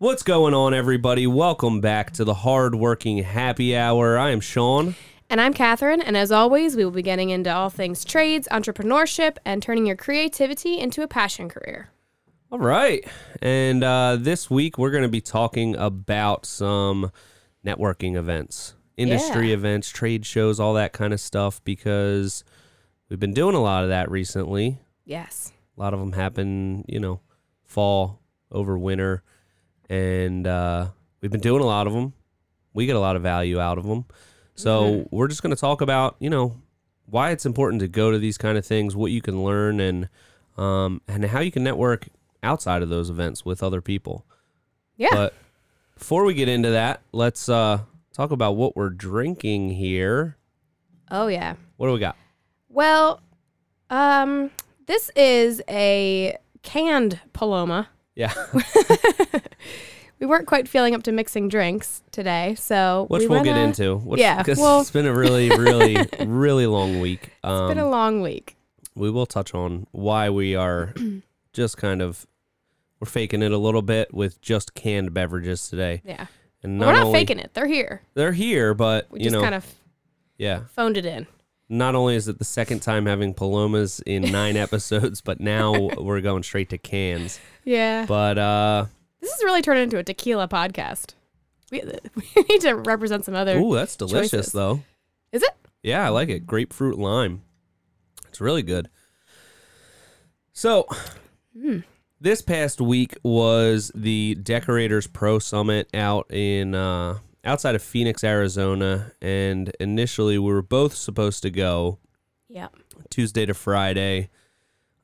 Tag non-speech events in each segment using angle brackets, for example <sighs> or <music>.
What's going on, everybody? Welcome back to the Hardworking Happy Hour. I am Sean. And I'm Catherine, and as always, we will be getting into all things trades, entrepreneurship, and turning your creativity into a passion career. All right. And uh, this week, we're going to be talking about some networking events, industry Yeah. events, trade shows, all that kind of stuff, because we've been doing a lot of that recently. Yes. A lot of them happen, you know, fall over winter. And uh, we've been doing a lot of them. We get a lot of value out of them. So we're just going to talk about, you know, why it's important to go to these kind of things, what you can learn, and um, and how you can network outside of those events with other people. Yeah. But before we get into that, let's uh, talk about what we're drinking here. oh, yeah. What do we got? Well, um, this is a canned Paloma. Yeah, <laughs> <laughs> We weren't quite feeling up to mixing drinks today, so which we we'll get into. Which, yeah, because well- it's been a really, really, <laughs> really long week. Um, It's been a long week. we will touch on why we are <clears throat> just kind of we're faking it a little bit with just canned beverages today. Yeah. And Well, we're not only- faking it. They're here. They're here, but We you just know, kind of yeah. phoned it in. Not only is it the second time having palomas in <laughs> nine episodes, but now <laughs> we're going straight to cans. Yeah. But uh, This is really turning into a tequila podcast. We, <laughs> we need to represent some other. ooh, that's delicious choices. though. Is it? Yeah, I like it. Grapefruit lime. It's really good. So, Hmm. this past week was the Deckorators Pro Summit out in uh, outside of Phoenix, Arizona, and initially we were both supposed to go Yeah. Tuesday to Friday.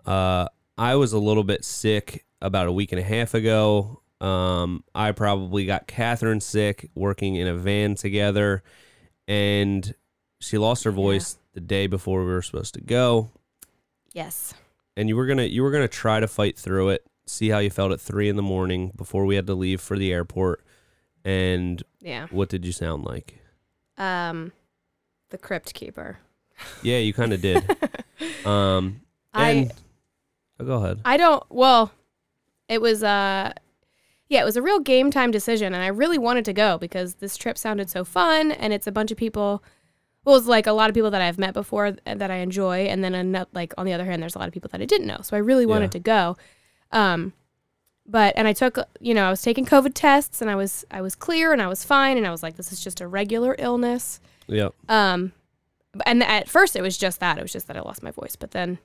Uh, I was a little bit sick about a week and a half ago. Um, I probably got Catherine sick working in a van together, and she lost her voice the day before we were supposed to go. Yes. And you were gonna you were gonna try to fight through it, see how you felt at three in the morning before we had to leave for the airport. And Yeah. what did you sound like? Um, the crypt keeper. Yeah, you kind of did. <laughs> um, I oh, go ahead. I don't. Well, it was uh, yeah, it was a real game time decision, and I really wanted to go because this trip sounded so fun, and it's a bunch of people. Well, was like a lot of people that I've met before that I enjoy, and then like on the other hand, there's a lot of people that I didn't know, so I really wanted Yeah. to go. Um, but and I took you know I was taking COVID tests, and I was I was clear, and I was fine, and I was like, this is just a regular illness. Yeah. Um, and at first it was just that it was just that I lost my voice, but then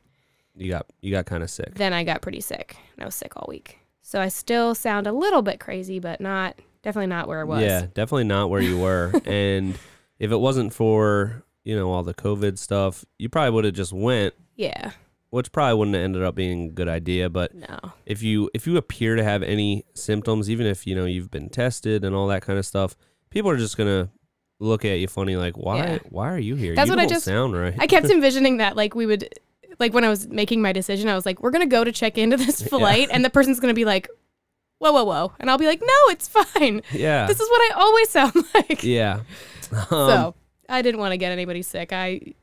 You got you got kind of sick. then I got pretty sick. and I was sick all week. So I still sound a little bit crazy, but not definitely not where I was. Yeah, definitely not where you were. <laughs> and if it wasn't for you know all the COVID stuff, you probably would have just went, Yeah. which probably wouldn't have ended up being a good idea. But No. if you if you appear to have any symptoms, even if you know you've been tested and all that kind of stuff, people are just gonna look at you funny, like why Yeah. why are you here? That's you what I don't just- sound right. I kept <laughs> envisioning that like we would like when I was making my decision, I was like, we're gonna go to check into this <laughs> flight and the person's gonna be like, Whoa, whoa, whoa. And I'll be like, No, it's fine. yeah, This is what I always sound <laughs> like. yeah. <laughs> Um, so I didn't want to get anybody sick. I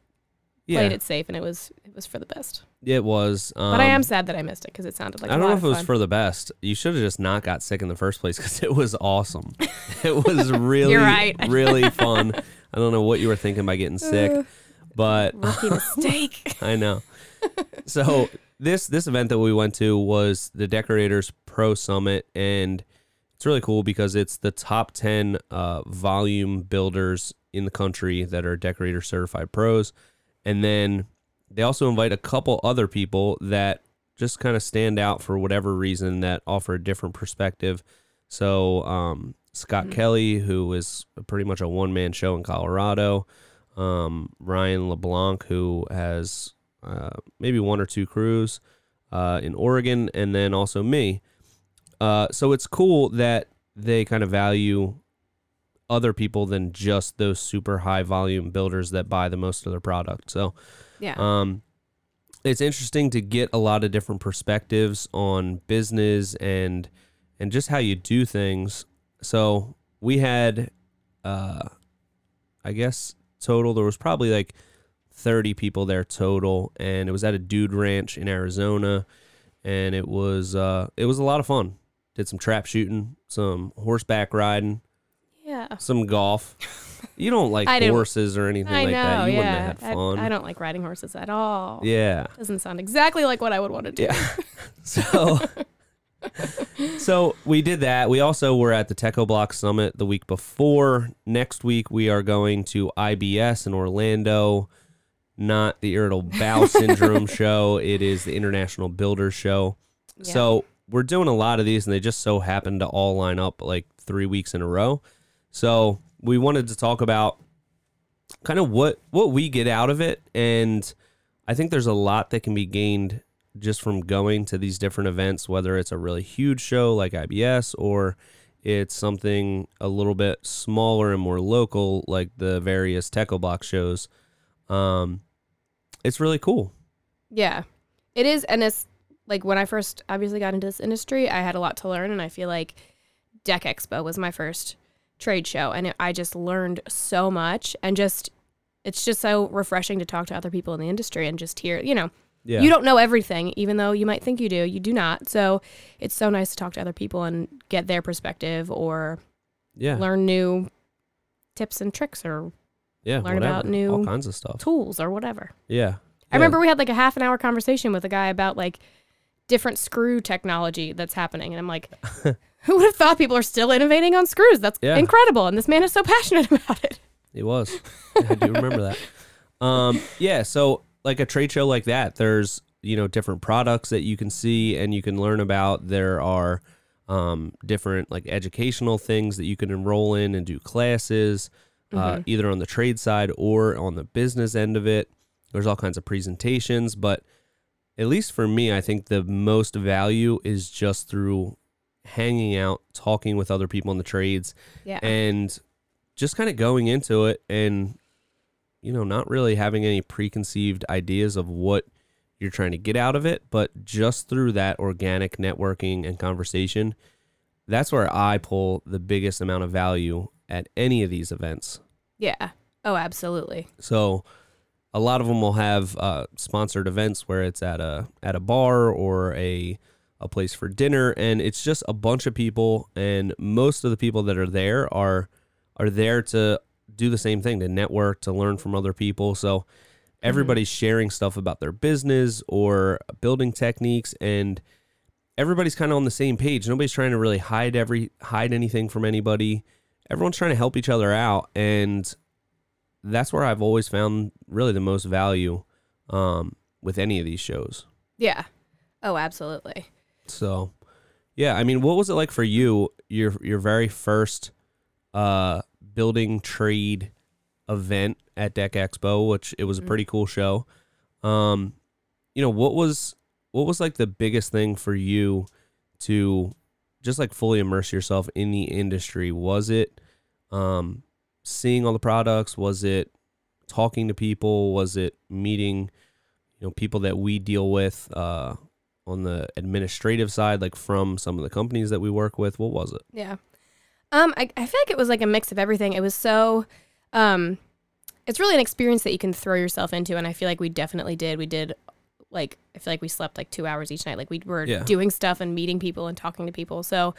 yeah, played it safe and it was it was for the best. it was. Um, but I am sad that I missed it because it sounded like I don't know if it was for the best. You should have just not got sick in the first place because it was awesome. it was really, right. really fun. I don't know what you were thinking by getting sick, Uh, but rookie mistake. I know. <laughs> So this this event that we went to was the Deckorators Pro Summit, and it's really cool because it's the top ten uh, volume builders in the country that are Deckorator certified pros, and then they also invite a couple other people that just kind of stand out for whatever reason that offer a different perspective. So um, Scott Mhm. Kelly, who is pretty much a one man show in Colorado, um, Ryan LeBlanc, who has maybe one or two crews uh, in Oregon, and then also me. Uh, so it's cool that they kind of value other people than just those super high volume builders that buy the most of their product. So Yeah. um, it's interesting to get a lot of different perspectives on business and and just how you do things. So we had, uh, I guess total there was probably like thirty people there total, and it was at a dude ranch in Arizona, and it was uh, it was a lot of fun. did some trap shooting, some horseback riding, Yeah. some golf. <laughs> You don't like I horses or anything I like know. that. You yeah. wouldn't have had I- fun. I, don't like riding horses at all. yeah. Doesn't sound exactly like what I would want to do. Yeah. <laughs> so so we did that. We also were at the Techo-Bloc Summit the week before. Next week we are going to IBS in Orlando. Not the irritable bowel <laughs> syndrome show. It is the International Builders Show. Yeah. So we're doing a lot of these, and they just so happen to all line up like three weeks in a row. So we wanted to talk about kind of what what we get out of it, and I think there's a lot that can be gained just from going to these different events, whether it's a really huge show like IBS or it's something a little bit smaller and more local like the various Techo-Bloc shows. Um, it's really cool. Yeah, it is, and it's like when I first obviously got into this industry, I had a lot to learn, and I feel like Deck Expo was my first trade show, and it, I just learned so much, and just it's just so refreshing to talk to other people in the industry and just hear, you know, Yeah. you don't know everything, even though you might think you do, you do not. So it's so nice to talk to other people and get their perspective or yeah. learn new tips and tricks or yeah. learn whatever. about new all kinds of stuff. tools or whatever. Yeah. I remember we had like a half an hour conversation with a guy about like different screw technology that's happening. And I'm like, <laughs> who would have thought people are still innovating on screws? That's Yeah. incredible. And this man is so passionate <laughs> about it. It was. I do remember that. Um, yeah. So, like a trade show like that, there's you know different products that you can see and you can learn about. There are um, different like educational things that you can enroll in and do classes, uh, either on the trade side or on the business end of it. There's all kinds of presentations, but at least for me, I think the most value is just through hanging out, talking with other people in the trades, Yeah. and just kind of going into it and you know not really having any preconceived ideas of what you're trying to get out of it but just through that organic networking and conversation that's where i pull the biggest amount of value at any of these events yeah. Oh, absolutely. so a lot of them will have uh, sponsored events where it's at a at a bar or a a place for dinner, and it's just a bunch of people, and most of the people that are there are are there to do the same thing, to network, to learn from other people. So everybody's sharing stuff about their business or building techniques, and everybody's kind of on the same page. Nobody's trying to really hide every hide anything from anybody. Everyone's trying to help each other out, and that's where I've always found really the most value um, with any of these shows. Yeah. Oh, absolutely. So, yeah, I mean, what was it like for you? Your your very first uh, building trade event at Deck Expo, which it was a pretty cool show. Um, you know, what was what was like the biggest thing for you to just like fully immerse yourself in the industry? Was it um, seeing all the products? Was it talking to people? Was it meeting, you know, people that we deal with uh, on the administrative side, like from some of the companies that we work with? What was it? Yeah. Um, I, I feel like it was like a mix of everything. It was so, um, it's really an experience that you can throw yourself into, and I feel like we definitely did. We did, like, I feel like we slept like two hours each night. Like we were Yeah. doing stuff and meeting people and talking to people. So,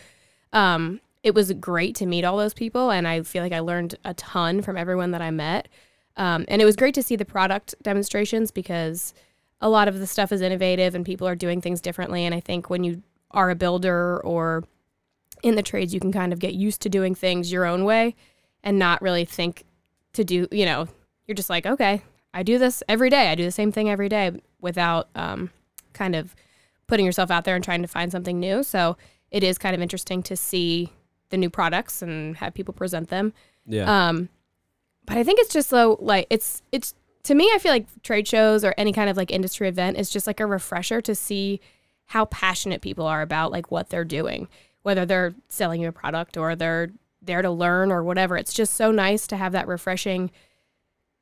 um, it was great to meet all those people, and I feel like I learned a ton from everyone that I met. Um, and it was great to see the product demonstrations because a lot of the stuff is innovative and people are doing things differently. And I think when you are a builder or in the trades, you can kind of get used to doing things your own way and not really think to do, you know, you're just like, okay, I do this every day. I do the same thing every day without um, kind of putting yourself out there and trying to find something new. So it is kind of interesting to see the new products and have people present them. Yeah. Um, but I think it's just so like it's it's to me. I feel like trade shows or any kind of like industry event is just like a refresher to see how passionate people are about like what they're doing, whether they're selling you a product or they're there to learn or whatever. It's just so nice to have that refreshing.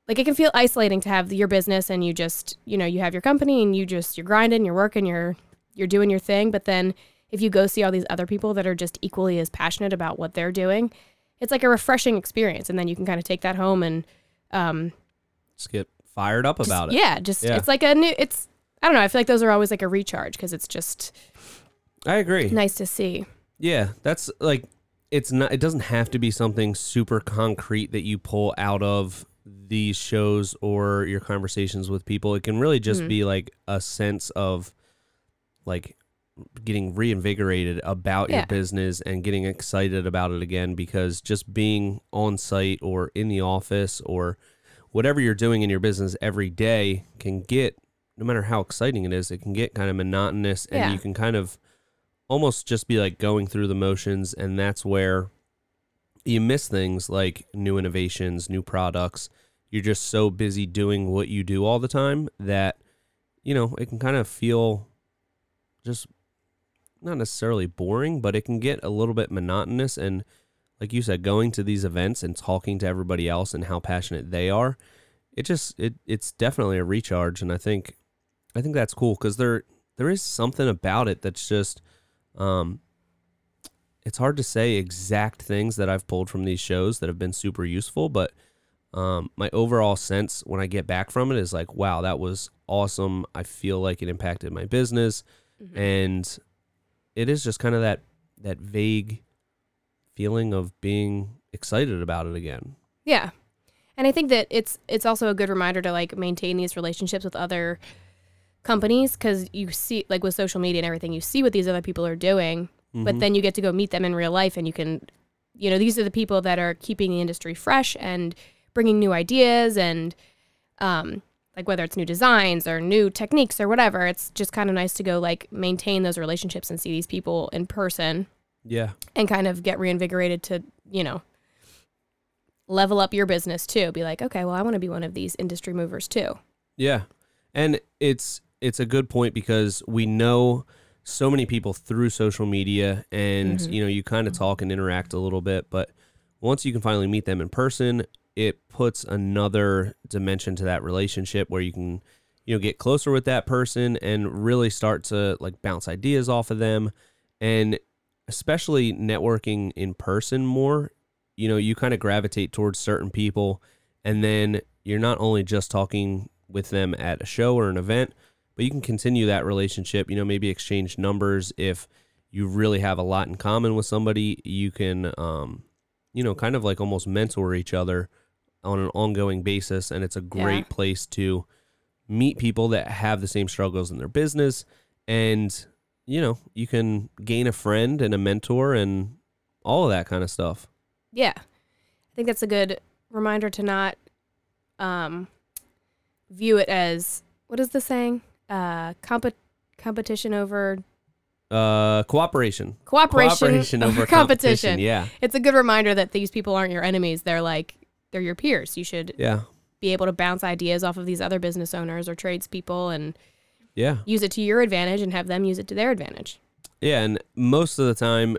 Like it can feel isolating to have your business and you just you know you have your company and you just you're grinding, you're working, you're you're doing your thing. But then if you go see all these other people that are just equally as passionate about what they're doing, it's like a refreshing experience and then you can kind of take that home and um just get fired up just- about it. yeah just Yeah. it's like a new it's i don't know i feel like those are always like a recharge because it's just I agree. nice to see Yeah, that's like it's not it doesn't have to be something super concrete that you pull out of these shows or your conversations with people. It can really just Mhm. be like a sense of like getting reinvigorated about your business and getting excited about it again because just being on site or in the office or whatever you're doing in your business every day can get no matter how exciting it is, it can get kind of monotonous and Yeah. you can kind of almost just be like going through the motions and that's where you miss things like new innovations, new products. You're just so busy doing what you do all the time that you know, it can kind of feel just not necessarily boring, but it can get a little bit monotonous and like you said going to these events and talking to everybody else and how passionate they are. It just it it's definitely a recharge and I think I think that's cool cuz there there is something about it that's just um it's hard to say exact things that I've pulled from these shows that have been super useful, but um, my overall sense when I get back from it is like, wow, that was awesome. I feel like it impacted my business, Mhm. and it is just kind of that that vague feeling of being excited about it again. Yeah. And I think that it's it's also a good reminder to like maintain these relationships with other companies cuz you see like with social media and everything you see what these other people are doing, but Mhm. then you get to go meet them in real life and you can you know, these are the people that are keeping the industry fresh and bringing new ideas and um like whether it's new designs or new techniques or whatever, it's just kind of nice to go like maintain those relationships and see these people in person yeah, and kind of get reinvigorated to, you know, level up your business too. Be like, okay, well, I want to be one of these industry movers too. Yeah. And it's it's a good point because we know so many people through social media and Mhm. you know you kind of talk and interact a little bit but once you can finally meet them in person it puts another dimension to that relationship where you can you know get closer with that person and really start to like bounce ideas off of them and especially networking in person more you know you kind of gravitate towards certain people and then you're not only just talking with them at a show or an event but you can continue that relationship you know maybe exchange numbers if you really have a lot in common with somebody you can um you know kind of like almost mentor each other on an ongoing basis and it's a great Yeah. place to meet people that have the same struggles in their business and you know you can gain a friend and a mentor and all of that kind of stuff Yeah. I think that's a good reminder to not um, view it as what is the saying? Uh, comp- competition over uh cooperation cooperation, cooperation over competition yeah It's a good reminder that these people aren't your enemies. They're like they're your peers. You should yeah be able to bounce ideas off of these other business owners or tradespeople and yeah use it to your advantage and have them use it to their advantage. Yeah, and most of the time,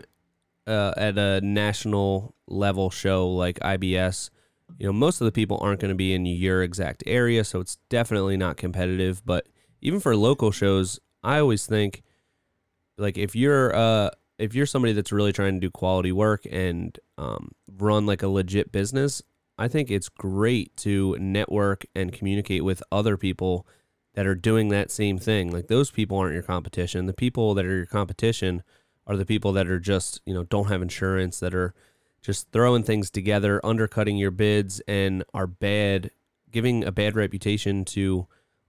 uh, at a national level show like IBS, you know, most of the people aren't going to be in your exact area, so it's definitely not competitive. But even for local shows, I always think, like, if you're uh, if you're somebody that's really trying to do quality work and um, run like a legit business, I think it's great to network and communicate with other people that are doing that same thing. Like those people aren't your competition. The people that are your competition are the people that are just, you know, don't have insurance, that are just throwing things together, undercutting your bids and are bad, giving a bad reputation to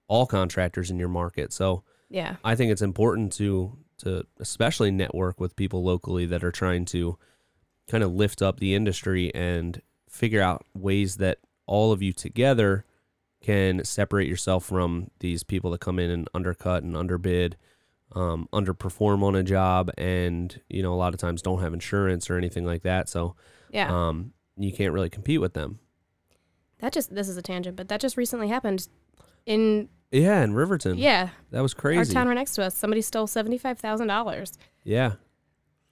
all contractors in your market. So, Yeah. I think it's important to to especially network with people locally that are trying to kind of lift up the industry and figure out ways that all of you together can separate yourself from these people that come in and undercut and underbid, um, underperform on a job, and you know a lot of times don't have insurance or anything like that. So Yeah. um, you can't really compete with them. that just this is a tangent, but that just recently happened in Yeah, in Riverton, yeah, that was crazy. our town right next to us. Somebody stole $75,000, yeah,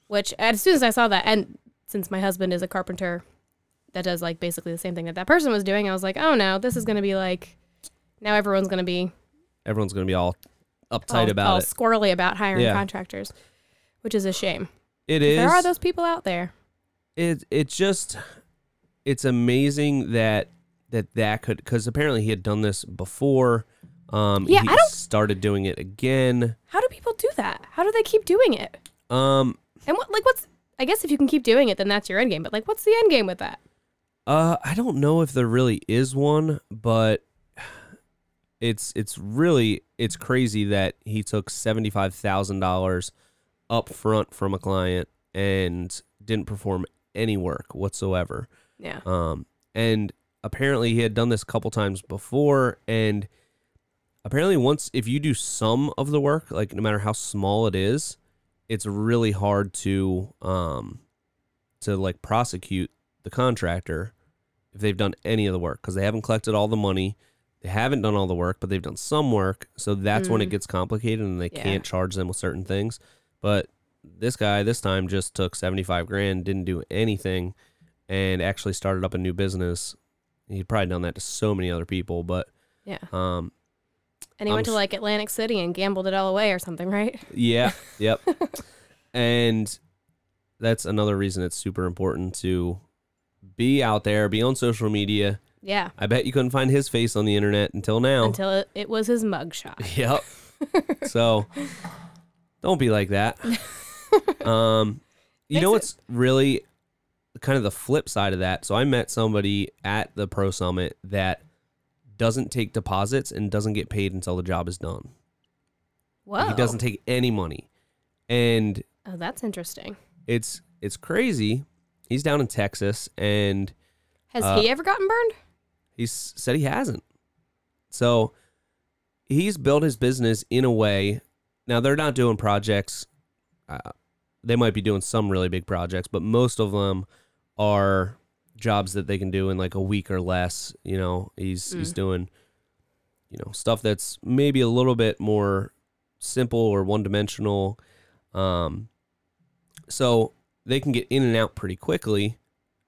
which as soon as I saw that and since my husband is a carpenter that does like basically the same thing that that person was doing, I was like, "Oh no, this is going to be like now everyone's going to be everyone's gonna be all uptight all, about all it. squirrely about hiring Yeah. contractors, which is a shame. It is. There are those people out there. it it's just it's amazing that that that could because apparently he had done this before um Yeah, he I don't- started doing it again How do people do that? How do they keep doing it? um And what like what's I guess if you can keep doing it, then that's your end game. But like, what's the end game with that? Uh, I don't know if there really is one, but it's it's really it's crazy that he took seventy five thousand dollars up front from a client and didn't perform any work whatsoever. Yeah. Um, and apparently he had done this a couple times before, and apparently once if you do some of the work, like no matter how small it is, it's really hard to um to like prosecute the contractor if they've done any of the work because they haven't collected all the money. They haven't done all the work, but they've done some work. So that's when it Mm. gets complicated and they Yeah. can't charge them with certain things. But this guy this time just took 75 grand, didn't do anything, and actually started up a new business. He'd probably done that to so many other people, but Yeah. um, And he I'm went to like Atlantic City and gambled it all away or something, right? <laughs> yeah, yep. <laughs> and that's another reason it's super important to be out there, be on social media. Yeah. I bet you couldn't find his face on the internet until now. Until it, it was his mugshot. <laughs> Yep. so don't be like that. Um, you Makes know it- what's really kind of the flip side of that? So I met somebody at the Pro Summit that doesn't take deposits and doesn't get paid until the job is done. Whoa. He doesn't take any money. And Oh, that's interesting. it's it's crazy. He's down in Texas and Has Uh, he ever gotten burned? He said he hasn't. So he's built his business in a way. Now they're not doing projects. Uh, they might be doing some really big projects, but most of them are jobs that they can do in like a week or less. You know, he's he's Mm. doing, you know, stuff that's maybe a little bit more simple or one dimensional. Um, so they can get in and out pretty quickly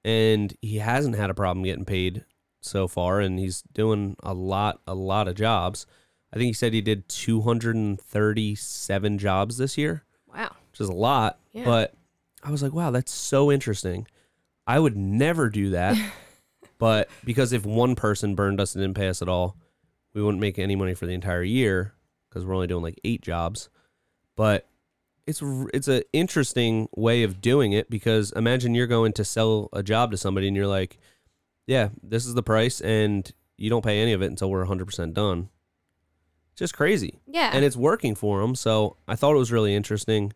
and he hasn't had a problem getting paid so far and he's doing a lot a lot of jobs i think he said he did 237 jobs this year Wow. which is a lot Yeah. but i was like wow that's so interesting i would never do that <laughs> but because if one person burned us and didn't pay us at all we wouldn't make any money for the entire year because we're only doing like eight jobs but it's it's an interesting way of doing it because imagine you're going to sell a job to somebody and you're like, yeah, this is the price and you don't pay any of it until we're 100% done. Just crazy. Yeah. And it's working for them. So I thought it was really interesting.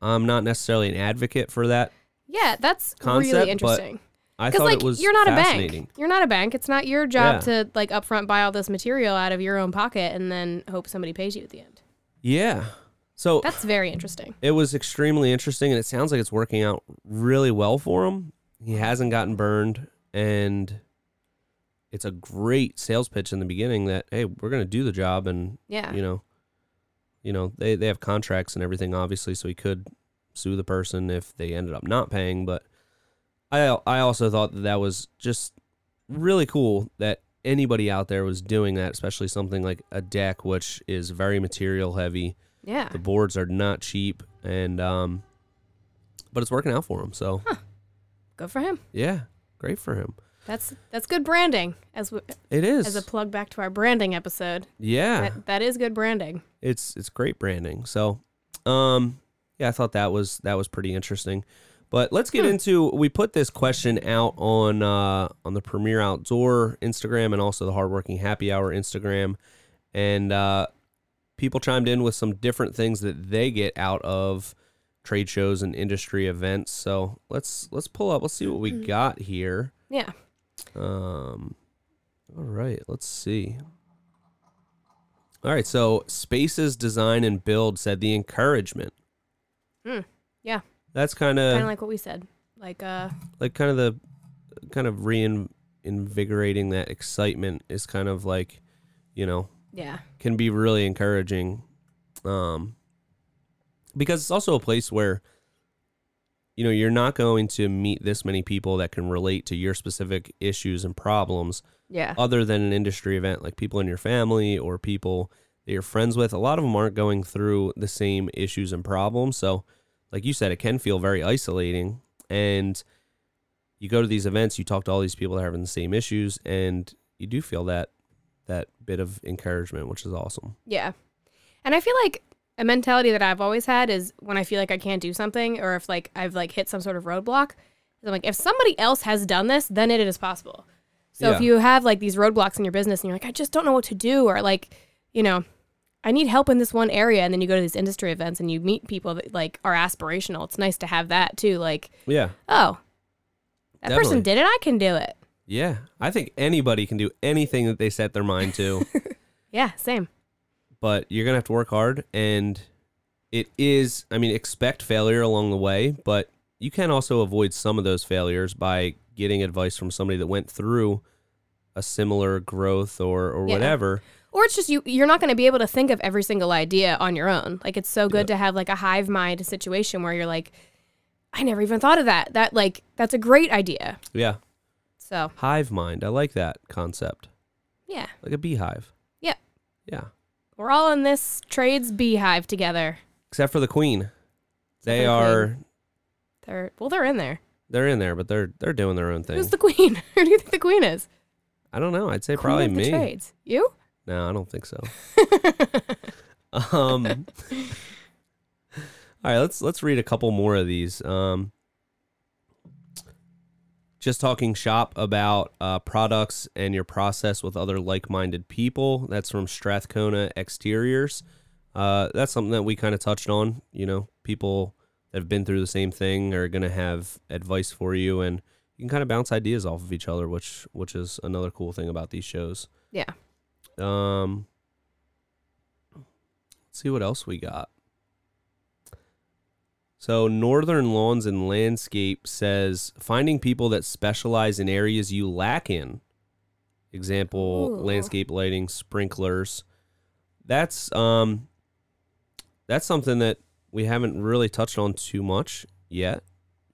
I'm not necessarily an advocate for that. Yeah, that's concept, really interesting. I thought like it was you're not a bank. You're not a bank. It's not your job Yeah. to like upfront buy all this material out of your own pocket and then hope somebody pays you at the end. Yeah. So That's very interesting. it was extremely interesting and it sounds like it's working out really well for him he hasn't gotten burned and it's a great sales pitch in the beginning that hey we're going to do the job and Yeah. you know you know they, they have contracts and everything obviously so he could sue the person if they ended up not paying but i i also thought that that was just really cool that anybody out there was doing that especially something like a deck which is very material heavy Yeah. the boards are not cheap, and um, but it's working out for him. So Good for him. yeah, great for him. That's that's good branding as w- It is. as a plug back to our branding episode. yeah, That, that is good branding. it's it's great branding. So, um, yeah, I thought that was that was pretty interesting. But let's get Hmm. into. We put this question out on uh, on the Premier Outdoor Instagram and also the Hardworking Happy Hour Instagram, and uh, people chimed in with some different things that they get out of trade shows and industry events. So let's let's pull up. Let's see what we Mm-hmm. got here. Yeah. Um, all right, let's see. All right, so Spaces Design and Build said the encouragement. Mm, yeah. That's kind Kind of of like what we said. Like uh like kind of the kind of reinvigorating that excitement is kind of like, you know, yeah. can be really encouraging. Um, because it's also a place where, you know, you're not going to meet this many people that can relate to your specific issues and problems Yeah. other than an industry event, like people in your family or people that you're friends with. A lot of them aren't going through the same issues and problems. So, like you said, it can feel very isolating. And you go to these events, you talk to all these people that are having the same issues, and you do feel that that bit of encouragement, which is awesome. Yeah. And I feel like a mentality that I've always had is when I feel like I can't do something or if like I've like hit some sort of roadblock, I'm like if somebody else has done this, then it is possible. So if you have like these roadblocks in your business and you're like I just don't know what to do or like, you know, I need help in this one area and then you go to these industry events and you meet people that like are aspirational. It's nice to have that too like, Yeah. oh, that Definitely. person did it, I can do it. Yeah. I think anybody can do anything that they set their mind to, <laughs> Yeah, same. but you're going to have to work hard. And it is, I mean, expect failure along the way, but you can also avoid some of those failures by getting advice from somebody that went through a similar growth or, or Yeah. whatever. Or it's just you you're not going to be able to think of every single idea on your own. Like it's so good to have like a hive mind situation where you're like I never even thought of that. That like that's a great idea. Yeah. So, Hive mind. I like that concept. yeah. Like a beehive. Yeah. Yeah. We're all in this trades beehive together. Except for the queen. They the are They're well they're in there. they're in there, but they're they're doing their own thing. Who's the queen? <laughs> Who do you think the queen is? I don't know. I'd say Queen probably me. trades. You? No, I don't think so. <laughs> um All right, let's let's read a couple more of these. Um just talking shop about uh, products and your process with other like-minded people. That's from Strathcona Exteriors. Uh, that's something that we kind of touched on. You know, people that have been through the same thing are going to have advice for you, and you can kind of bounce ideas off of each other, which which is another cool thing about these shows. Yeah. Um, let's see what else we got. So, Northern Lawns and Landscape says finding people that specialize in areas you lack in. Example: Ooh. landscape lighting, sprinklers. That's um, that's something that we haven't really touched on too much yet.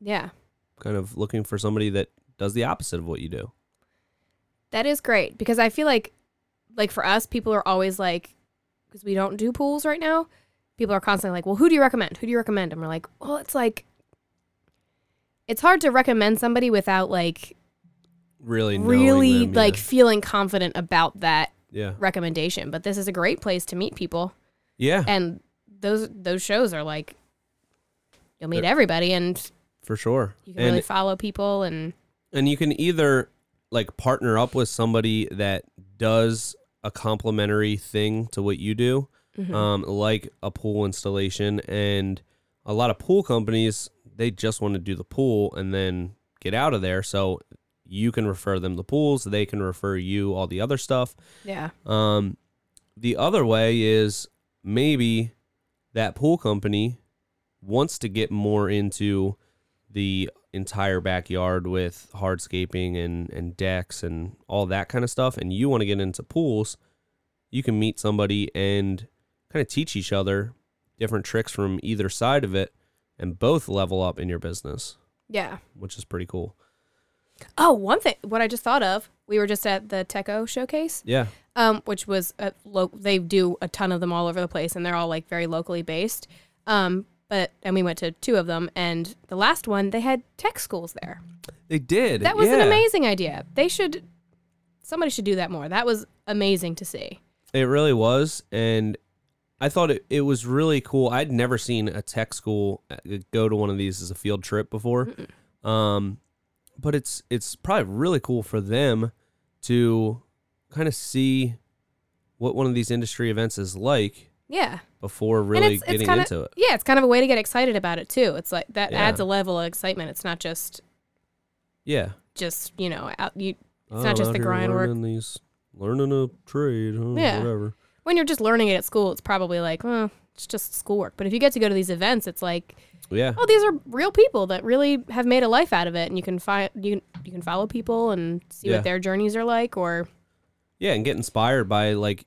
Yeah. Kind of looking for somebody that does the opposite of what you do. That is great because I feel like, like for us, people are always like, because we don't do pools right now. People are constantly like, "Well, who do you recommend? Who do you recommend?" And we're like, "Well, it's like, it's hard to recommend somebody without like Really, really them, yeah. like feeling confident about that yeah, recommendation." But this is a great place to meet people, yeah, and those those shows are like, you'll meet They're- everybody, and for sure. you can and really follow people, and and you can either like partner up with somebody that does a complementary thing to what you do Mhm. um, like a pool installation. And a lot of pool companies they just want to do the pool and then get out of there. So you can refer them the pools they can refer you all the other stuff. Yeah, um, the other way is maybe that pool company wants to get more into the entire backyard with hardscaping and, and decks and all that kind of stuff, and you want to get into pools, you can meet somebody and kind of teach each other different tricks from either side of it and both level up in your business, yeah. which is pretty cool. Oh, one thing, what I just thought of, we were just at the Techo showcase. Yeah. um, which was a lo- they do a ton of them all over the place, and they're all like very locally based. Um, but and we went to two of them, and the last one they had tech schools there. They did. That was an amazing idea. They should, somebody should do that more. That was amazing to see. It really was, and I thought it, it was really cool. I'd never seen a tech school uh, go to one of these as a field trip before, um, but it's it's probably really cool for them to kind of see what one of these industry events is like Yeah, before really it's- it's getting kinda- into it. yeah, it's kind of a way to get excited about it too. It's like that Yeah. adds a level of excitement. It's not just Yeah, just you know out you. Oh, not just the grind work. learning These learning a trade, huh, Yeah. whatever. When you're just learning it at school, it's probably like, well, it's just schoolwork. But if you get to go to these events, it's like, Yeah, oh, these are real people that really have made a life out of it, and you can find you you can follow people and see Yeah. what their journeys are like, or yeah, and get inspired by like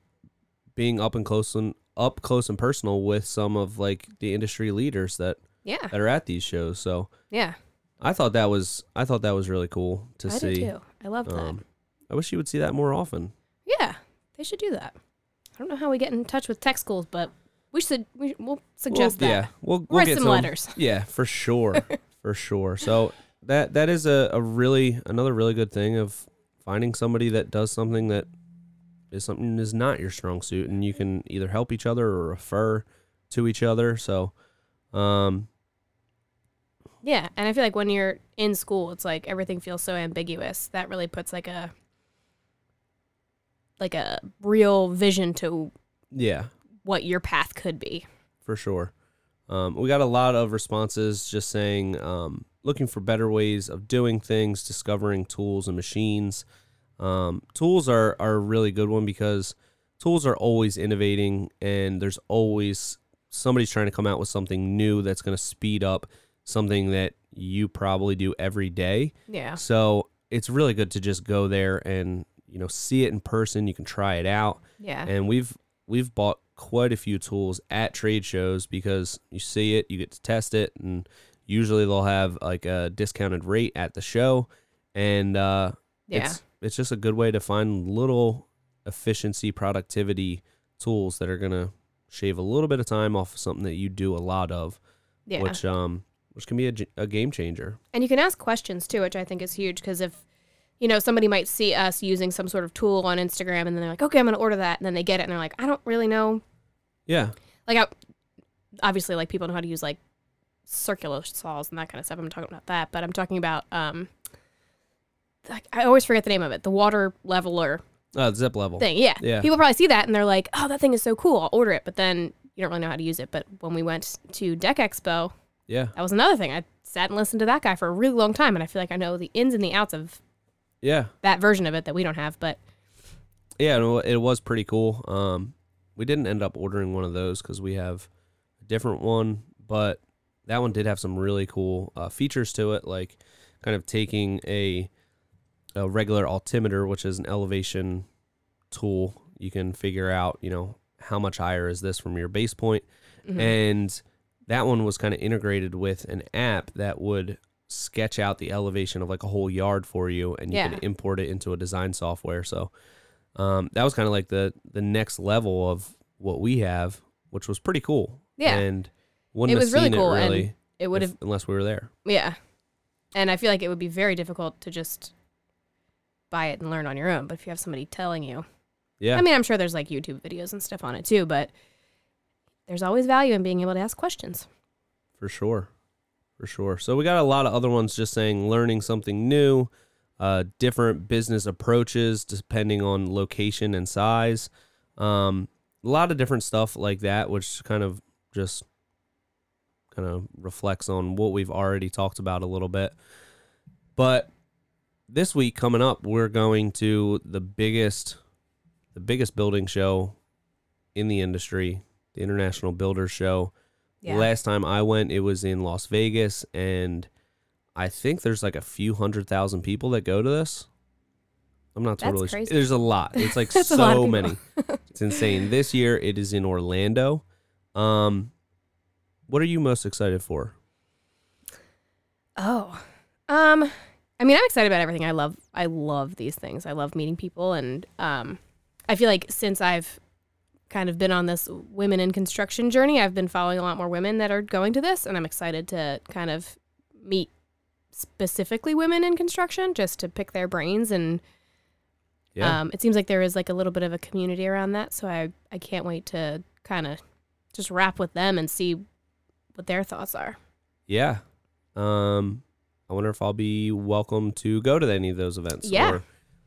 being up and close and up close and personal with some of like the industry leaders that yeah, that are at these shows. So yeah, I thought that was I thought that was really cool to I see. did too. I love that. Um, I wish you would see that more often. Yeah, they should do that. I don't know how we get in touch with tech schools, but we should we we'll suggest Well, that. Yeah, we'll, we'll Write get some some letters. <laughs> Yeah, for sure, <laughs> for sure. So that that is a, a really another really good thing of finding somebody that does something that is something that is not your strong suit, and you can either help each other or refer. to each other. So, um, Yeah, and I feel like when you're in school, it's like everything feels so ambiguous. That really puts like a like a real vision to yeah, what your path could be. for sure. Um, we got a lot of responses just saying um, looking for better ways of doing things, discovering tools and machines. Um, tools are, are a really good one because tools are always innovating and there's always somebody's trying to come out with something new that's going to speed up something that you probably do every day. Yeah. So it's really good to just go there and you know see it in person. You can try it out Yeah. and we've we've bought quite a few tools at trade shows because you see it, you get to test it, and usually they'll have like a discounted rate at the show, and uh, yeah. it's it's just a good way to find little efficiency, productivity tools that are gonna shave a little bit of time off of something that you do a lot of, yeah. which um which can be a game changer. And you can ask questions too, which I think is huge because if you know somebody might see us using some sort of tool on Instagram and then they're like, "Okay, I'm going to order that." And then they get it and they're like, "I don't really know Yeah, like I, obviously like people know how to use like circular saws and that kind of stuff. I'm talking about that, but I'm talking about um I always forget the name of it. The water leveler uh, zip level. thing. Yeah. Yeah. People probably see that and they're like, "Oh, that thing is so cool. I'll order it." But then you don't really know how to use it. But when we went to Deck Expo, Yeah, that was another thing. I sat and listened to that guy for a really long time and I feel like I know the ins and the outs of yeah. that version of it that we don't have, but Yeah, it was pretty cool. Um, we didn't end up ordering one of those because we have a different one, but that one did have some really cool uh, features to it, like kind of taking a a regular altimeter, which is an elevation tool. You can figure out, you know, how much higher is this from your base point, mhm. and that one was kind of integrated with an app that would sketch out the elevation of like a whole yard for you and you Yeah. can import it into a design software so um, that was kind of like the the next level of what we have which was pretty cool Yeah. and wouldn't It was have really seen cool, it and really it would have unless we were there yeah. And I feel like it would be very difficult to just buy it and learn on your own, but if you have somebody telling you. yeah. I mean, I'm sure there's like YouTube videos and stuff on it too, but there's always value in being able to ask questions. for sure. For sure. So we got a lot of other ones just saying learning something new uh, different business approaches depending on location and size. Um, a lot of different stuff like that which kind of just kind of reflects on what we've already talked about a little bit. But this week coming up we're going to the biggest the biggest building show in the industry the international builders show Yeah. Last time I went, it was in Las Vegas, and I think there's like a few hundred thousand people that go to this. I'm not That's totally sure. There's a lot. It's like <laughs> That's a lot of so many. It's insane. This year it is in Orlando. Um, what are you most excited for? Oh. Um I mean, I'm excited about everything. I love I love these things. I love meeting people and um I feel like since I've kind of been on this women in construction journey, I've been following a lot more women that are going to this and I'm excited to kind of meet specifically women in construction just to pick their brains and Yeah, um it seems like there is like a little bit of a community around that, so I I can't wait to kind of just rap with them and see what their thoughts are. yeah. Um, I wonder if I'll be welcome to go to any of those events. Yeah. Or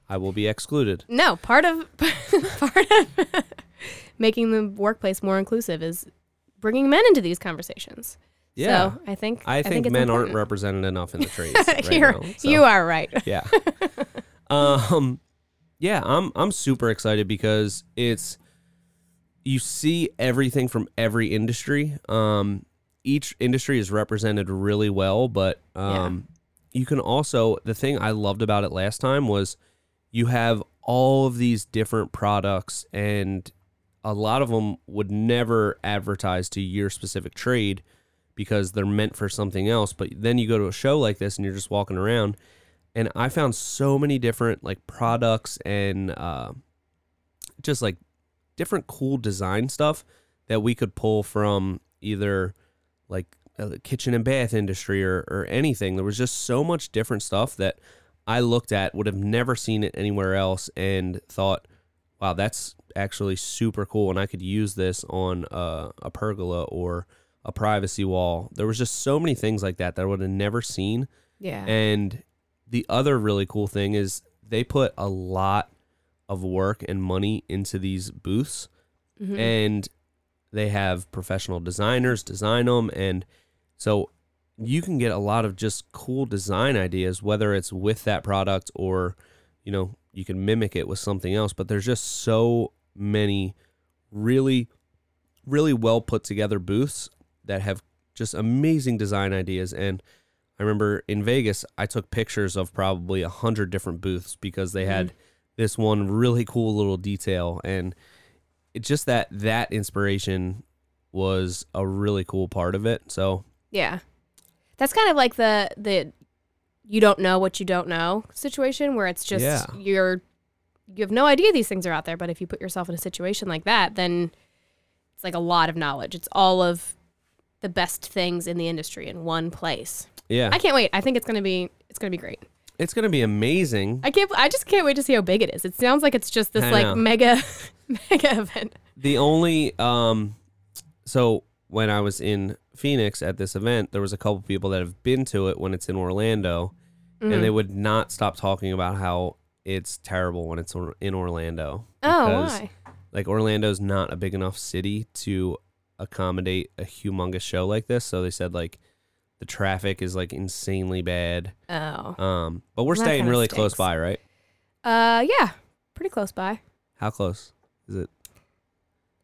I will be excluded. No, part of <laughs> part of making the workplace more inclusive is bringing men into these conversations. Yeah. So I think I, think, it's men aren't represented enough in the <laughs> trades. right You're, now, so. You are right. yeah. <laughs> um yeah, I'm I'm super excited because it's you see everything from every industry. Um each industry is represented really well, but um you can also the thing I loved about it last time was you have all of these different products and a lot of them would never advertise to your specific trade because they're meant for something else but then you go to a show like this and you're just walking around and I found so many different like products and uh, just like different cool design stuff that we could pull from either like uh, the kitchen and bath industry or, or anything. There was just so much different stuff that I looked at, would have never seen it anywhere else, and thought, wow, that's actually super cool, and I could use this on uh, a pergola or a privacy wall. There was just so many things like that that I would have never seen. Yeah. And the other really cool thing is they put a lot of work and money into these booths, Mhm. and they have professional designers design them, and so you can get a lot of just cool design ideas, whether it's with that product or you know you can mimic it with something else. But there's just so many really, really well put together booths that have just amazing design ideas and. I remember in Vegas, I took pictures of probably a hundred different booths because they had mm-hmm. this one really cool little detail, and it just that that inspiration was a really cool part of it. So Yeah. That's kind of like the the you don't know what you don't know situation where it's just Yeah. you're you have no idea these things are out there, but if you put yourself in a situation like that, then it's like a lot of knowledge. It's all of the best things in the industry in one place. yeah, I can't wait. I think it's going to be it's going to be great. It's gonna be amazing. I can't I just can't wait to see how big it is. It sounds like it's just this I like know. mega <laughs> mega event. The only um, so when I was in Phoenix at this event, there was a couple people that have been to it when it's in Orlando, Mm-hmm. and they would not stop talking about how it's terrible when it's in Orlando. Oh, why? Like Orlando's not a big enough city to accommodate a humongous show like this, so they said like the traffic is like insanely bad. Oh. Um, but we're That staying kinda really close stinks. by, right? Uh yeah, pretty close by. How close is it?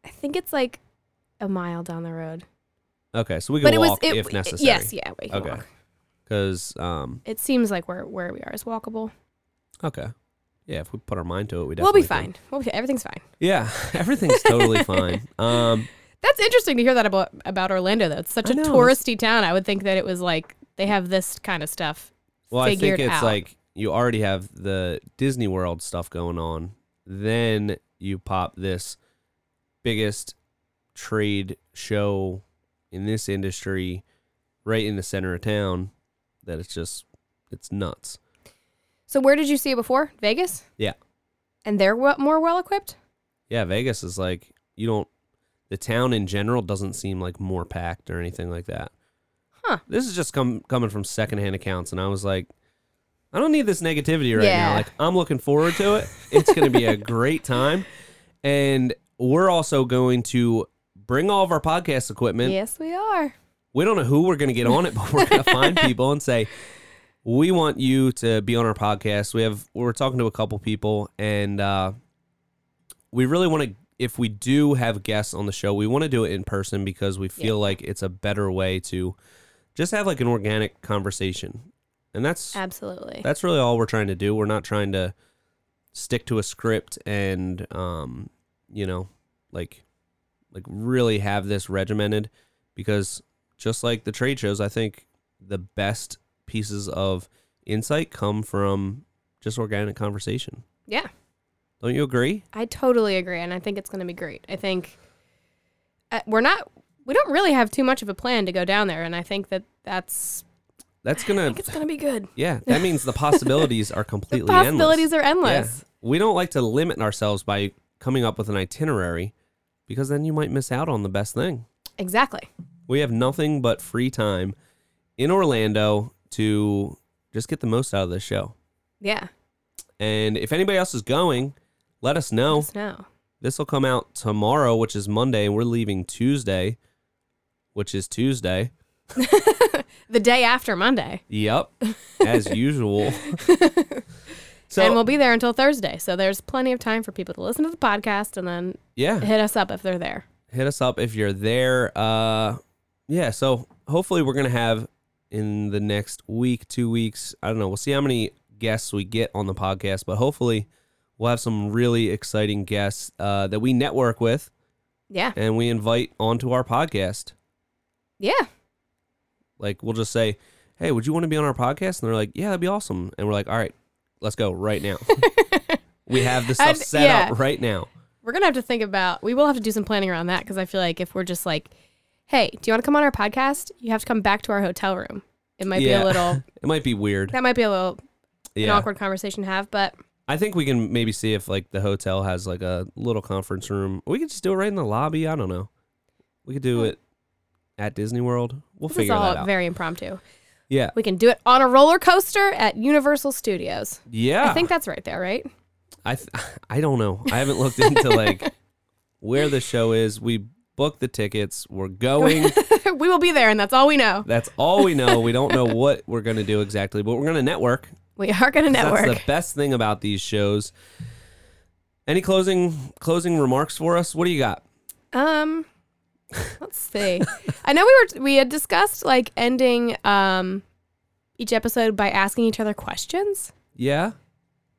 I think it's like a mile down the road. Okay, so we but can it was walk it, if necessary. Yes, yeah, we can Okay. walk. Because um, It seems like where where we are is walkable. okay, yeah, if we put our mind to it, we we'll be definitely can. fine. We'll be, everything's fine. Yeah, <laughs> everything's totally fine. <laughs> Um, That's interesting to hear that about about Orlando though. It's such I a know, touristy town. I would think that it was like they have this kind of stuff well, I think it's out. like you already have the Disney World stuff going on. Then you pop this biggest trade show in this industry right in the center of town. That it's just it's nuts. So where did you see it before? Vegas? Yeah. And they're more well equipped? Yeah, Vegas is like you don't. The town in general doesn't seem like more packed or anything like that. Huh. This is just come coming from secondhand accounts, and I was like, I don't need this negativity right Yeah. now. Like I'm looking forward to it. It's going to be a <laughs> great time, and we're also going to bring all of our podcast equipment. Yes, we are. We don't know who we're going to get on it, but we're going to find <laughs> people and say, we want you to be on our podcast. We have we're talking to a couple people, and uh, we really want to. If we do have guests on the show, we want to do it in person because we feel like it's a better way to just have like an organic conversation, and that's Absolutely. that's really all we're trying to do. We're not trying to stick to a script and um, you know, like like really have this regimented because just like the trade shows, I think the best pieces of insight come from just organic conversation. yeah. Don't you agree? I totally agree, and I think it's going to be great. I think uh, we're not. We don't really have too much of a plan to go down there, and I think that that's. That's gonna think it's going to be good. <laughs> yeah, that means the possibilities are <laughs> The completely possibilities endless. are endless. Yeah. We don't like to limit ourselves by coming up with an itinerary because then you might miss out on the best thing. Exactly. We have nothing but free time in Orlando to just get the most out of this show. Yeah. And if anybody else is going, let us know. Let us know. This will come out tomorrow, which is Monday, and we're leaving Tuesday, which is Tuesday. <laughs> The day after Monday, Yep, as <laughs> usual. <laughs> so and we'll be there until Thursday. So there's plenty of time for people to listen to the podcast and then yeah, hit us up if they're there. hit us up if you're there. Uh, yeah. So hopefully we're gonna have in the next week, two weeks. I don't know. We'll see how many guests we get on the podcast, but hopefully we'll have some really exciting guests uh, that we network with Yeah. and we invite onto our podcast. Yeah. Like we'll just say, "Hey, would you want to be on our podcast?" And they're like, "Yeah, that'd be awesome." And we're like, "All right, let's go right now." <laughs> we have the stuff set yeah. up right now. We're going to have to think about, we will have to do some planning around that because I feel like if we're just like, hey, do you want to come on our podcast? You have to come back to our hotel room. It might be a little, <laughs> It might be weird. that might be a little an awkward conversation to have, but I think we can maybe see if like the hotel has like a little conference room. We could just do it right in the lobby. I don't know. We could do Hmm. it at Disney World. We'll This is figure all that out. very impromptu. yeah. We can do it on a roller coaster at Universal Studios. Yeah. I think that's right there, right? I th- <laughs> I don't know. I haven't looked into like <laughs> where the show is. We booked the tickets. We're going. <laughs> we will be there, and that's all we know. That's all we know. We don't know what we're going to do exactly, but we're going to network. We are going to network. That's the best thing about these shows. Any closing closing remarks for us? What do you got? Um, let's see. I know we were we had discussed like ending um each episode by asking each other questions. Yeah.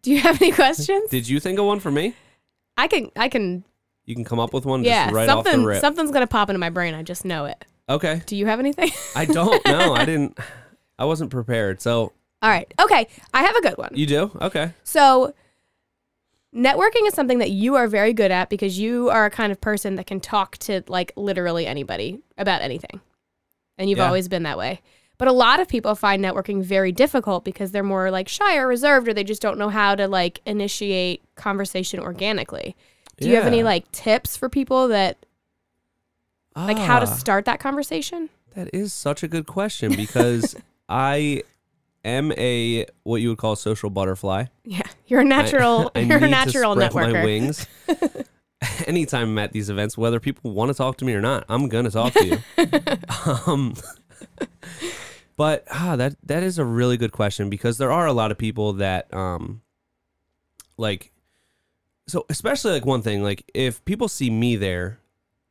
Do you have any questions? Did you think of one for me? I can I can You can come up with one yeah just right off the something something's gonna pop into my brain. I just know it. Okay. Do you have anything? I don't know. I <laughs> didn't. I wasn't prepared. So All right. Okay. I have a good one. you do? Okay. So, networking is something that you are very good at because you are a kind of person that can talk to like literally anybody about anything. And you've Yeah. always been that way. But a lot of people find networking very difficult because they're more like shy or reserved or they just don't know how to like initiate conversation organically. Do you have any Yeah. like tips for people that like how to Ah. start that conversation? That is such a good question because <laughs> I am a what you would call social butterfly. Yeah. You're a natural <laughs> I you're a need to natural spread my wings. <laughs> <laughs> Anytime I'm at these events, whether people want to talk to me or not, I'm gonna talk to you. um, but ah, that that is a really good question because there are a lot of people that um, like, so especially like one thing like if people see me there,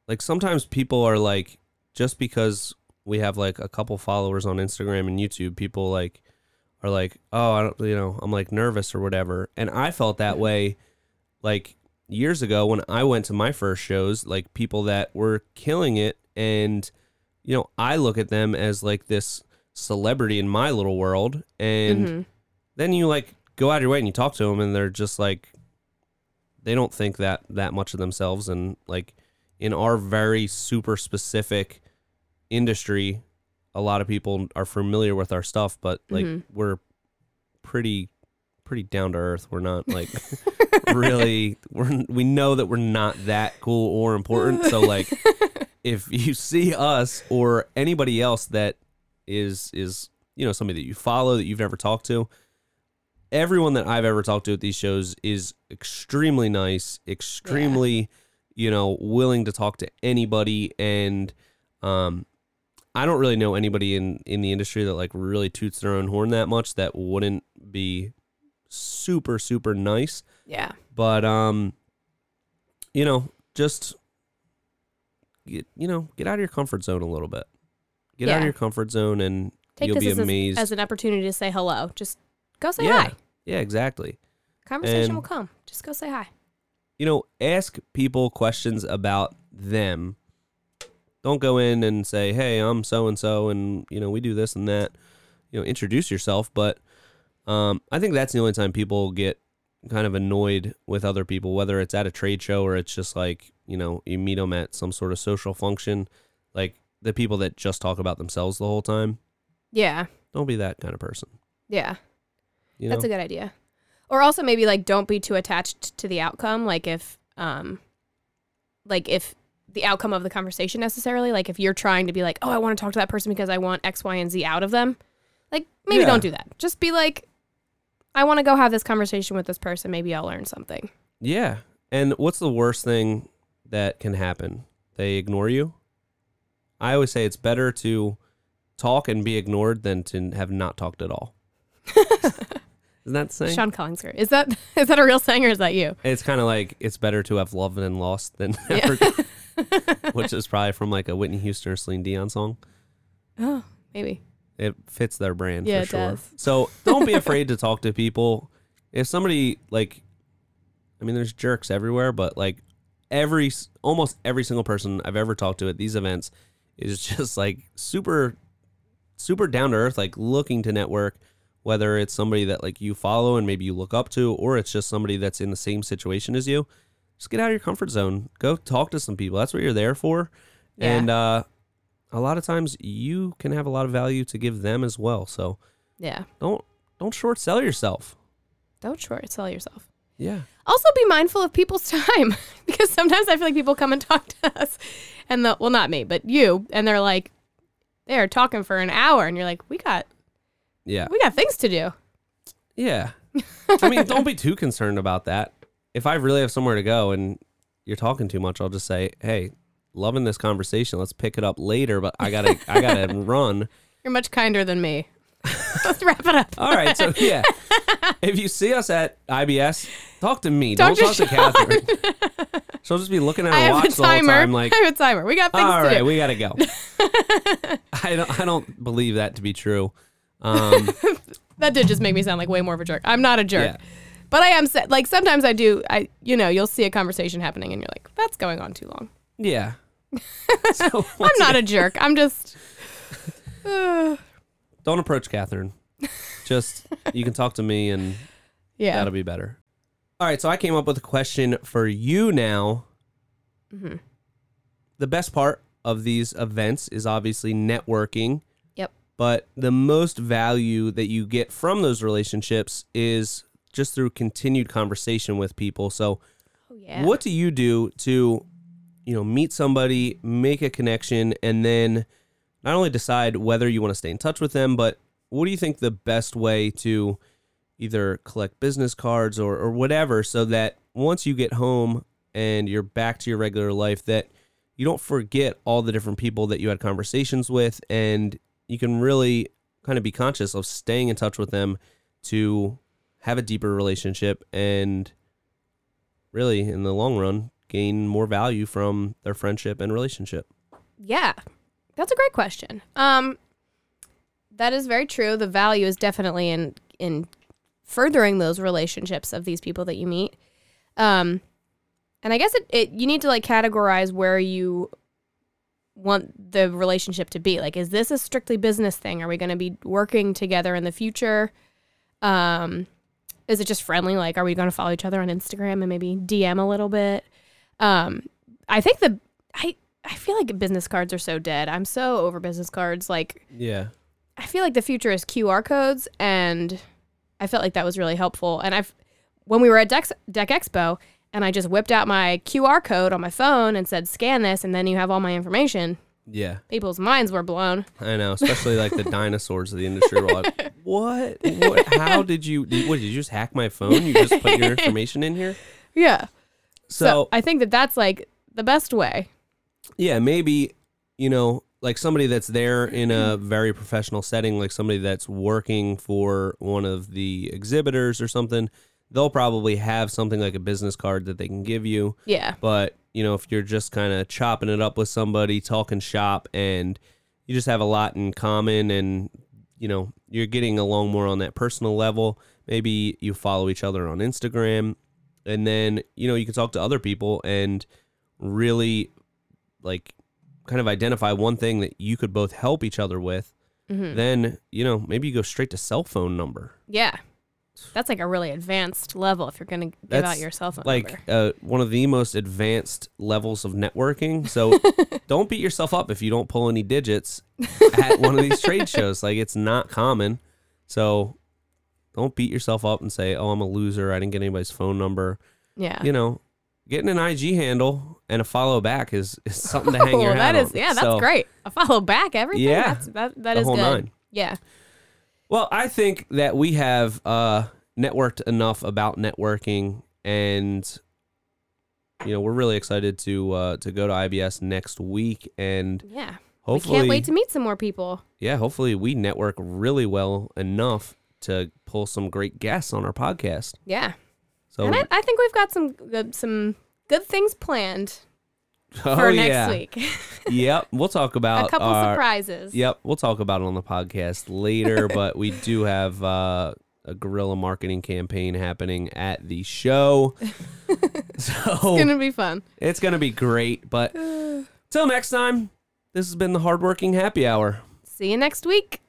like sometimes people are like just because we have like a couple followers on Instagram and YouTube, people like are like, oh, I don't, you know, I'm like nervous or whatever. And I felt that way like years ago when I went to my first shows, like people that were killing it. And, you know, I look at them as like this celebrity in my little world. And Mhm. then you like go out of your way and you talk to them and they're just like, they don't think that that much of themselves. And like in our very super specific industry, a lot of people are familiar with our stuff, but like Mhm. we're pretty pretty down to earth. We're not like <laughs> <laughs> really we're we know that we're not that cool or important. So like <laughs> if you see us or anybody else that is is you know somebody that you follow that you've never talked to, everyone that I've ever talked to at these shows is extremely nice, extremely you know willing to talk to anybody and um I don't really know anybody in in the industry that like really toots their own horn that much that wouldn't be super super nice Yeah. but um you know just get you know get out of your comfort zone a little bit get out of your comfort zone and Take you'll this be as, amazed as an opportunity to say hello. Just go say yeah hi. yeah exactly Conversation And- will come. Just go say hi. you know ask people questions about them don't go in and say hey i'm so and so and you know we do this and that you know introduce yourself but um, i think that's the only time people get kind of annoyed with other people whether it's at a trade show or it's just like you know you meet them at some sort of social function like the people that just talk about themselves the whole time Yeah. don't be that kind of person Yeah. you That's know a good idea. Or also maybe like don't be too attached to the outcome. Like if um like if the outcome of the conversation necessarily, like if you're trying to be like, oh, I want to talk to that person because I want X, Y, and Z out of them, like maybe Yeah. don't do that. Just be like, I want to go have this conversation with this person. Maybe I'll learn something. Yeah. And what's the worst thing that can happen? They ignore you? I always say it's better to talk and be ignored than to have not talked at all. <laughs> Isn't that saying? Sean Collingsworth. Is that <laughs> is that a real saying or is that you? It's kind of like it's better to have loved and lost than Yeah. ever, <laughs> <laughs> which is probably from like a Whitney Houston or Celine Dion song. Oh, maybe. It fits their brand Yeah, for sure. does. So don't be <laughs> afraid to talk to people. If somebody like, I mean, there's jerks everywhere, but like every almost every single person I've ever talked to at these events is <laughs> just like super, super down to earth, like looking to network. Whether it's somebody that like you follow and maybe you look up to, or it's just somebody that's in the same situation as you, just get out of your comfort zone. Go talk to some people. That's what you're there for. Yeah. And uh, a lot of times you can have a lot of value to give them as well. So Yeah. don't don't short sell yourself. Don't short sell yourself. Yeah. Also, be mindful of people's <laughs> time because sometimes I feel like people come and talk to us, and the well, not me, but you, and they're like, they are talking for an hour, and you're like, we got Yeah. we got things to do. Yeah. I mean, don't be too concerned about that. If I really have somewhere to go and you're talking too much, I'll just say, "Hey, loving this conversation. Let's pick it up later, but I got to I got to <laughs> run." You're much kinder than me. <laughs> Let's wrap it up. All right, so yeah. <laughs> If you see us at IBS, talk to me. Talk Don't to talk to Catherine. She'll just be looking at I her have a watch the whole timer. time like, I have a timer. We got things "All to right, do. we got to go." I don't I don't believe that to be true. Um, that did just make me sound like way more of a jerk. I'm not a jerk. yeah. But I am like sometimes I do I you know, you'll see a conversation happening and you're like, that's going on too long. Yeah. <laughs> So, I'm not a jerk. I'm just uh, <laughs> don't approach Catherine. Just you can talk to me and <laughs> yeah. that'll be better. All right, so I came up with a question for you now. Mm-hmm. The best part of these events is obviously networking, Yep. but the most value that you get from those relationships is just through continued conversation with people. So, Oh yeah. what do you do to, you know, meet somebody, make a connection, and then not only decide whether you want to stay in touch with them, but what do you think the best way to either collect business cards or, or whatever so that once you get home and you're back to your regular life that you don't forget all the different people that you had conversations with and you can really kind of be conscious of staying in touch with them to have a deeper relationship and really in the long run gain more value from their friendship and relationship. Yeah. That's a great question. Um that is very true. The value is definitely in in furthering those relationships of these people that you meet. Um and I guess it, it you need to like categorize where you want the relationship to be. Like is this a strictly business thing? Are we going to be working together in the future? Um is it just friendly like are we going to follow each other on Instagram and maybe DM a little bit? Um I think the I I feel like business cards are so dead. I'm so over business cards. Like Yeah. I feel like the future is QR codes, and I felt like that was really helpful. And I've when we were at Dex, Deck Expo, and I just whipped out my QR code on my phone and said, "Scan this," and then you have all my information. Yeah. People's minds were blown. I know, especially like the <laughs> dinosaurs of the industry were like, "What? <laughs> What? How did you? Did, what did you just hack my phone? You just put your <laughs> information in here?" Yeah. So, So, I think that that's like the best way. yeah, maybe you know, like somebody that's there in a mm-hmm. very professional setting, like somebody that's working for one of the exhibitors or something. They'll probably have something like a business card that they can give you. Yeah. But, you know, if you're just kind of chopping it up with somebody, talking shop, and you just have a lot in common and, you know, you're getting along more on that personal level, maybe you follow each other on Instagram. And then, you know, you can talk to other people and really, like, kind of identify one thing that you could both help each other with. hmm Then, you know, maybe you go straight to cell phone number. Yeah. That's like a really advanced level if you're going to give out your cell phone like number. uh, one of the most advanced levels of networking. So <laughs> don't beat yourself up if you don't pull any digits <laughs> at one of these trade shows. Like it's not common. So don't beat yourself up and say, "Oh, I'm a loser. I didn't get anybody's phone number." Yeah. You know, getting an IG handle and a follow back is, is something to hang <laughs> your Oh, hat that is on. yeah, that's So, great. A follow back everything. Yeah. That's, that that The is whole good. nine. Yeah. Well, I think that we have uh, networked enough about networking, and you know we're really excited to uh, to go to IBS next week, and Yeah. hopefully, we can't wait to meet some more people. yeah, hopefully we network really well enough to pull some great guests on our podcast. Yeah. So, and I, I think we've got some good some good things planned oh for next yeah, week. <laughs> yep, we'll talk about a couple our, surprises. Yep, we'll talk about it on the podcast later, <laughs> but we do have uh, a guerrilla marketing campaign happening at the show. <laughs> so It's gonna be fun. it's going to be great. But <sighs> till next time, this has been the Hardworking Happy Hour. See you next week.